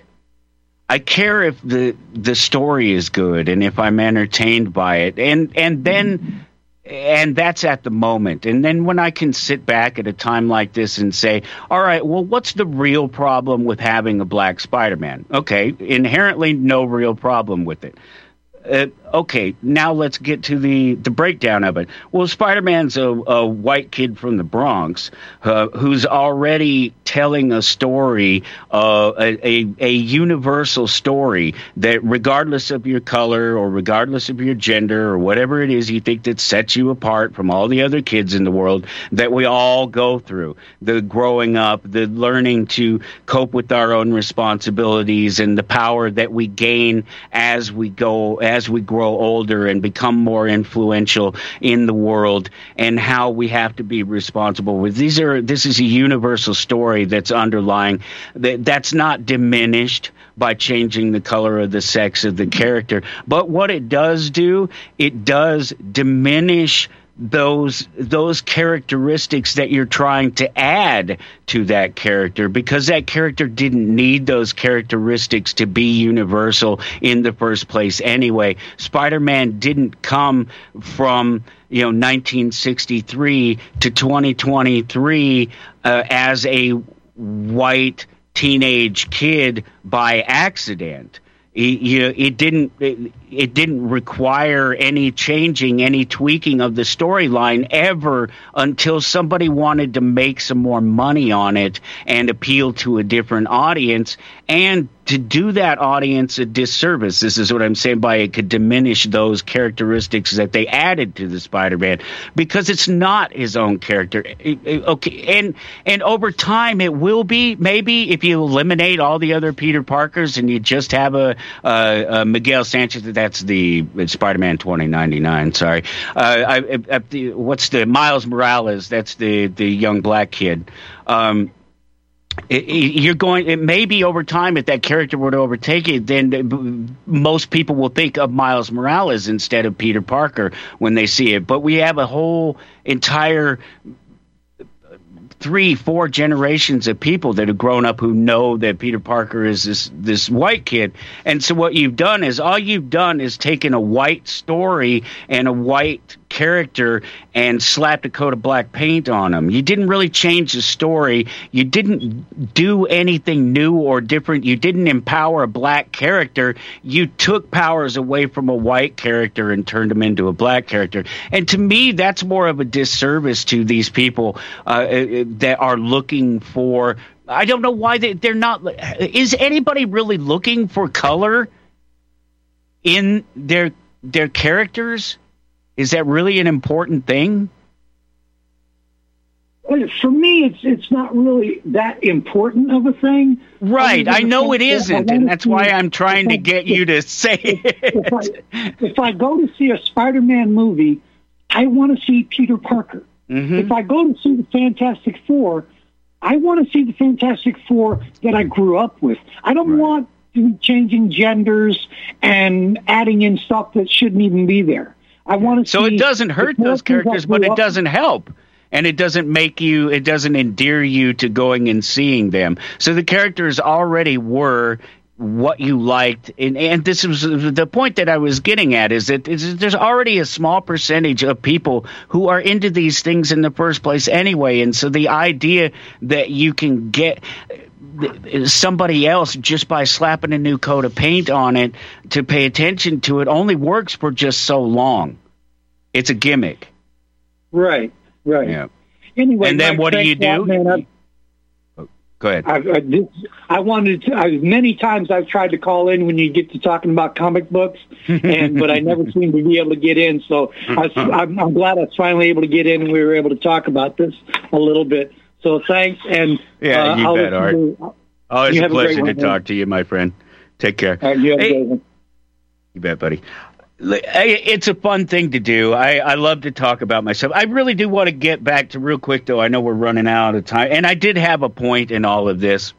I care if the the story is good and if I'm entertained by it, and and then and that's at the moment. And then when I can sit back at a time like this and say, all right, well, what's the real problem with having a black Spider Man? Okay, inherently, no real problem with it. Uh, okay, now let's get to the, the breakdown of it. Well, Spider Man's a, a white kid from the Bronx uh, who's already telling a story, uh, a, a, a universal story that, regardless of your color or regardless of your gender or whatever it is you think that sets you apart from all the other kids in the world, that we all go through the growing up, the learning to cope with our own responsibilities, and the power that we gain as we go, as we grow older and become more influential in the world, and how we have to be responsible with these are. This is a universal story that's underlying that. That's not diminished by changing the color of the sex of the character, but what it does do, it does diminish those those characteristics that you're trying to add to that character because that character didn't need those characteristics to be universal in the first place anyway. Spider-man didn't come from you know 1963 to 2023 uh, as a white teenage kid by accident. It, you, it didn't it, it didn't require any changing any tweaking of the storyline ever until somebody wanted to make some more money on it and appeal to a different audience. And to do that audience a disservice this is what i'm saying by it could diminish those characteristics that they added to the spider-man because it's not his own character. Okay and and over time it will be maybe if you eliminate all the other peter parkers and you just have a, uh, uh, miguel sanchez that's the spider-man 2099 sorry. Uh, I, I, I, what's the miles morales that's the the young black kid. Um, it, you're going it may be over time if that character were to overtake it then most people will think of miles morales instead of peter parker when they see it. But we have a whole entire three, four generations of people that have grown up who know that Peter Parker is this this white kid. And so what you've done is all you've done is taken a white story and a white character and slapped a coat of black paint on him. You didn't really change the story. You didn't do anything new or different. You didn't empower a black character. You took powers away from a white character and turned him into a black character. And to me, that's more of a disservice to these people uh, uh, that are looking for. I don't know why they, they're not. Is anybody really looking for color in their their characters? Is that really an important thing? For me, it's it's not really that important of a thing. Right. I know it fact that I isn't, and that's why I'm trying to get you to say it. If I, if I go to see a Spider-Man movie, I want to see Peter Parker. Mm-hmm. If I go to see the Fantastic Four, I want to see the Fantastic Four that I grew up with. I don't want to changing genders and adding in stuff that shouldn't even be there. I want to So it doesn't hurt those characters, but it doesn't help. And it doesn't make you, it doesn't endear you to going and seeing them. So the characters already were what you liked. And, and this was the point that I was getting at is that is there's already a small percentage of people who are into these things in the first place anyway. And so the idea that you can get somebody else just by slapping a new coat of paint on it to pay attention to it only works for just so long. It's a gimmick. Right, right. Yeah. Anyway, And then what do you do? Go ahead. I, I, this, I wanted to. I, many times I've tried to call in when you get to talking about comic books, and but I never [laughs] seem to be able to get in. So I, I'm, I'm glad I was finally able to get in, and we were able to talk about this a little bit. So thanks, and Yeah, uh, you I'll bet, Art. to- Always a pleasure to talk to you, my friend. Take care. Right, you Hey. You bet, buddy. It's a fun thing to do. I, I love to talk about myself. I really do want to get back to real quick, though. I know we're running out of time. And I did have a point in all of this.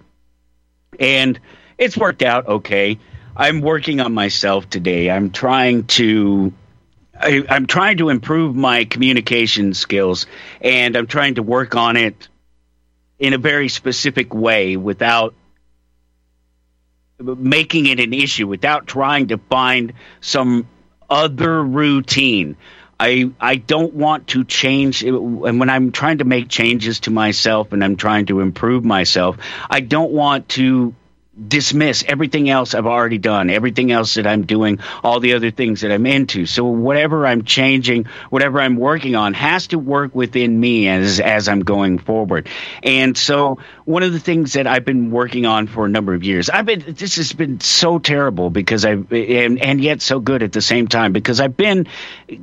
And it's worked out okay. I'm working on myself today. I'm trying to. I, I'm trying to improve my communication skills, and I'm trying to work on it in a very specific way without making it an issue without trying to find some other routine. I I don't want to change and when I'm trying to make changes to myself and I'm trying to improve myself, I don't want to dismiss everything else I've already done, everything else that I'm doing, all the other things that I'm into. So whatever I'm changing, whatever I'm working on has to work within me as as I'm going forward. And so one of the things that I've been working on for a number of years, I've been this has been so terrible because I've and, and yet so good at the same time because I've been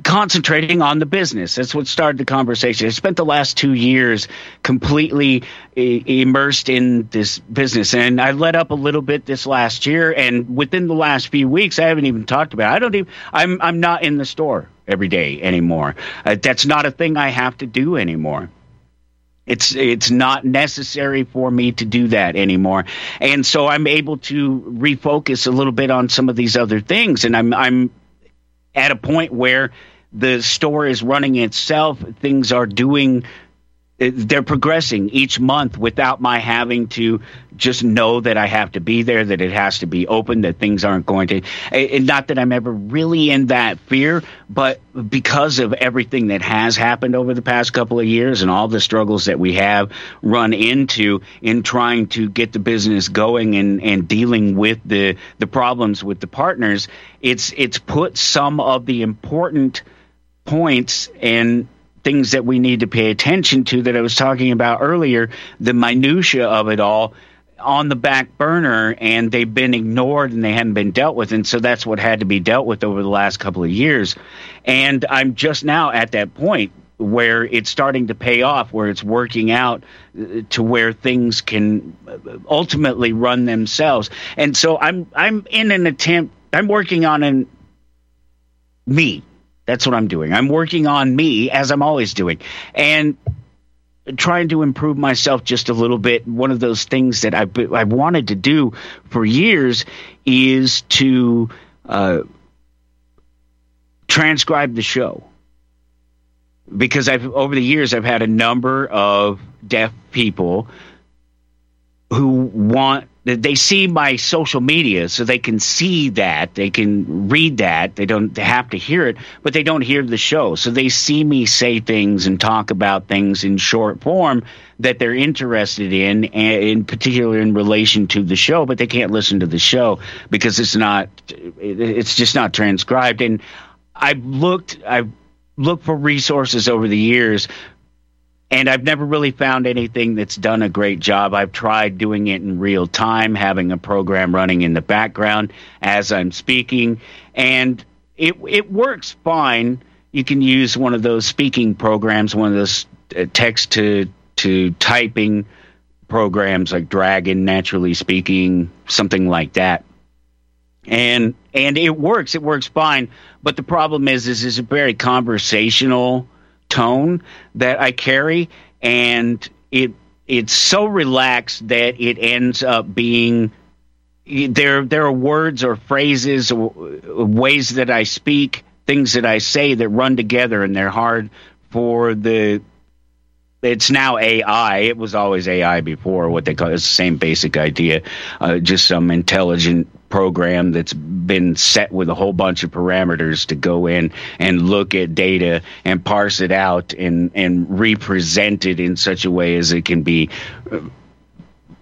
concentrating on the business. That's what started the conversation. I spent the last two years completely i- immersed in this business, and I let up a little bit this last year. And within the last few weeks, I haven't even talked about. It. I don't even. I'm I'm not in the store every day anymore. Uh, that's not a thing I have to do anymore. It's it's not necessary for me to do that anymore, and so I'm able to refocus a little bit on some of these other things, and I'm I'm at a point where the store is running itself. Things are doing. They're progressing each month without my having to just know that I have to be there, that it has to be open, that things aren't going to. And not that I'm ever really in that fear, but because of everything that has happened over the past couple of years and all the struggles that we have run into in trying to get the business going and, and dealing with the, the problems with the partners, it's it's put some of the important points and things that we need to pay attention to that I was talking about earlier, the minutia of it all on the back burner and they've been ignored and they hadn't been dealt with. And so that's what had to be dealt with over the last couple of years. And I'm just now at that point where it's starting to pay off where it's working out uh, to where things can uh, ultimately run themselves. And so I'm I'm in an attempt I'm working on an me that's what I'm doing. I'm working on me as I'm always doing. And trying to improve myself just a little bit. One of those things that I've, I've wanted to do for years is to uh, transcribe the show. Because I've over the years I've had a number of deaf people who want they see my social media so they can see that they can read that they don't they have to hear it but they don't hear the show. So they see me say things and talk about things in short form that they're interested in and in particular in relation to the show but they can't listen to the show because it's not it's just not transcribed. And i've looked i've looked for resources over the years and I've never really found anything that's done a great job. I've tried doing it in real time, having a program running in the background as I'm speaking, and it it works fine. You can use one of those speaking programs, one of those uh, text to to typing programs like Dragon, Naturally Speaking, something like that. And and it works. It works fine. But the problem is is a very conversational tone that i carry and it it's so relaxed that it ends up being there there are words or phrases or ways that i speak things that i say that run together and they're hard for the it's now AI. It was always AI before. What they call it's the same basic idea, uh, just some intelligent program that's been set with a whole bunch of parameters to go in and look at data and parse it out and and represent it in such a way as it can be.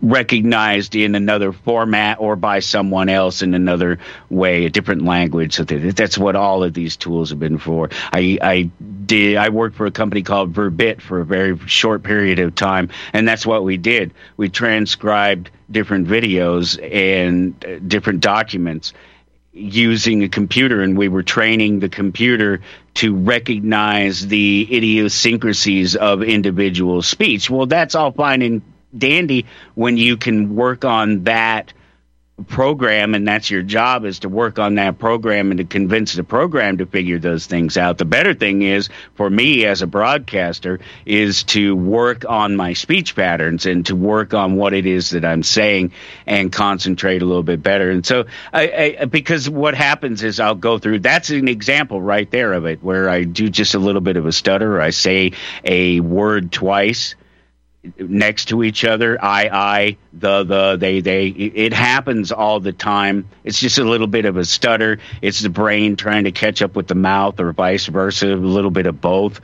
Recognized in another format or by someone else in another way, a different language. So that's what all of these tools have been for. I, I did. I worked for a company called Verbit for a very short period of time, and that's what we did. We transcribed different videos and uh, different documents using a computer, and we were training the computer to recognize the idiosyncrasies of individual speech. Well, that's all fine and dandy when you can work on that program and that's your job is to work on that program and to convince the program to figure those things out. The better thing is for me as a broadcaster is to work on my speech patterns and to work on what it is that i'm saying and concentrate a little bit better. And so I, I because what happens is i'll go through that's an example right there of it where i do just a little bit of a stutter. I say a word twice next to each other i i the the they they. It happens all the time. It's just a little bit of a stutter. It's the brain trying to catch up with the mouth or vice versa a little bit of both.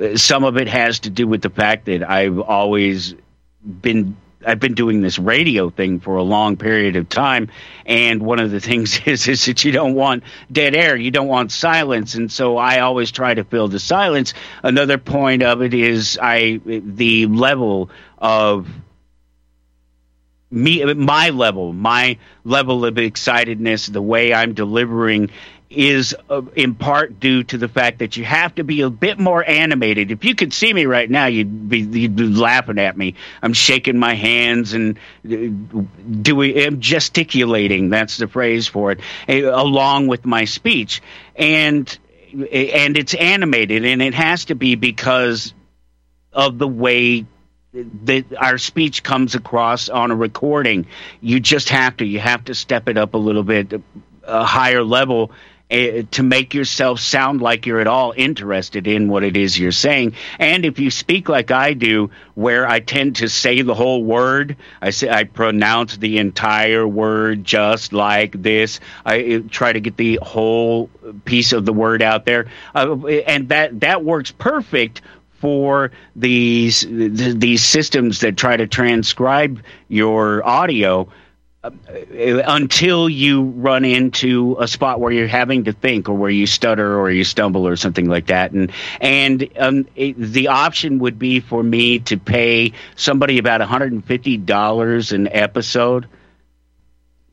Uh, some of it has to do with the fact that i've always been I've been doing this radio thing for a long period of time, and one of the things [laughs] is is that you don't want dead air, you don't want silence, and so I always try to fill the silence. Another point of it is I the level of me my level my level of excitedness the way i'm delivering is uh, in part due to the fact that you have to be a bit more animated. If you could see me right now, you'd be, you'd be laughing at me. I'm shaking my hands and uh, doing, I'm gesticulating. That's the phrase for it, uh, along with my speech, and and it's animated, and it has to be because of the way that our speech comes across on a recording. You just have to. You have to step it up a little bit, a higher level to make yourself sound like you're at all interested in what it is you're saying. And if you speak like I do, where I tend to say the whole word, I say I pronounce the entire word just like this. I uh, try to get the whole piece of the word out there, uh, and that that works perfect for these these systems that try to transcribe your audio until you run into a spot where you're having to think or where you stutter or you stumble or something like that. And and um, it, the option would be for me to pay somebody about $150 an episode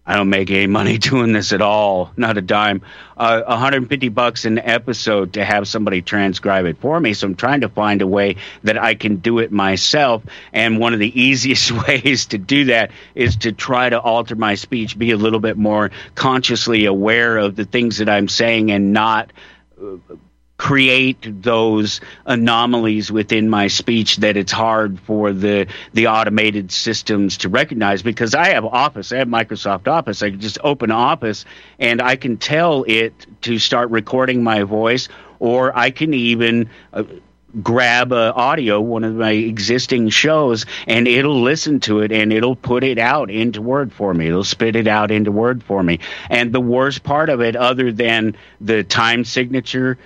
I don't make any money [laughs] doing this at all, not a dime. Uh, 150 bucks an episode to have somebody transcribe it for me. So I'm trying to find a way that I can do it myself. And one of the [laughs] easiest [laughs] ways to do that is to try to alter my speech, be a little bit more consciously aware of the things that I'm saying and not. Uh, create those anomalies within my speech that it's hard for the the automated systems to recognize because I have Office, I have Microsoft Office. I can just open Office and I can tell it to start recording my voice or I can even uh, grab audio one of my existing shows and it'll listen to it and it'll put it out into word for me it'll spit it out into word for me and the worst part of it other than the time signature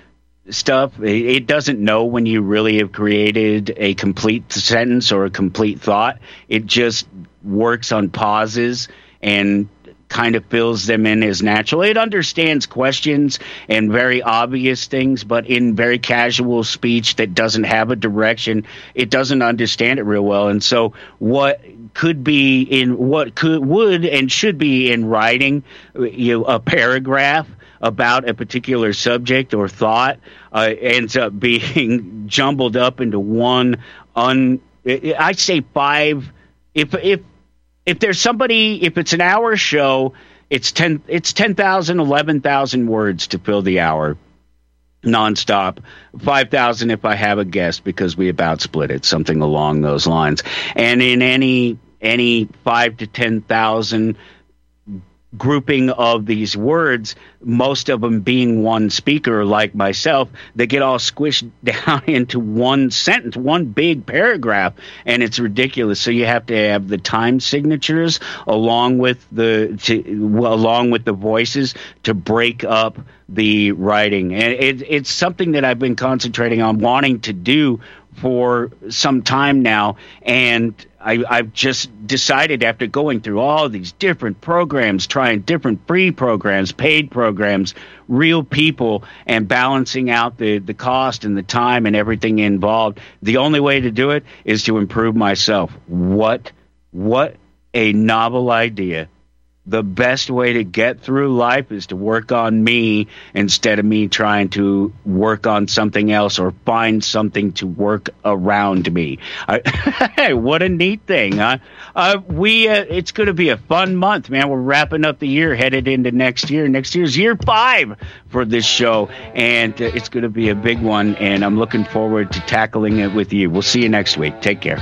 stuff. It doesn't know when you really have created a complete sentence or a complete thought. It just works on pauses and kind of fills them in as natural. It understands questions and very obvious things, but in very casual speech that doesn't have a direction, it doesn't understand it real well. And so, what could be in what could would and should be in writing, you know, a paragraph about a particular subject or thought uh, ends up [laughs] being jumbled up into one un. I say five. If if if there's somebody, if it's an hour show, it's ten. It's ten thousand, eleven thousand words to fill the hour nonstop. 5,000 if I have a guest because we about split it, something along those lines. And in any any 5 to 10,000 grouping of these words, most of them being one speaker like myself, they get all squished [laughs] down into one sentence, one big paragraph, and it's ridiculous. So you have to have the time signatures along with the to, along with the voices to break up the writing, and it, it's something that I've been concentrating on wanting to do for some time now, and I, I've just decided after going through all these different programs, trying different free programs, paid programs, real people, and balancing out the, the cost and the time and everything involved, the only way to do it is to improve myself. What what a novel idea the best way to get through life is to work on me instead of me trying to work on something else or find something to work around me. I, [laughs] what a neat thing, huh? Uh, we uh, it's going to be a fun month, man. We're wrapping up the year, headed into next year. Next year's year five for this show, and uh, it's going to be a big one. And I'm looking forward to tackling it with you. We'll see you next week. Take care.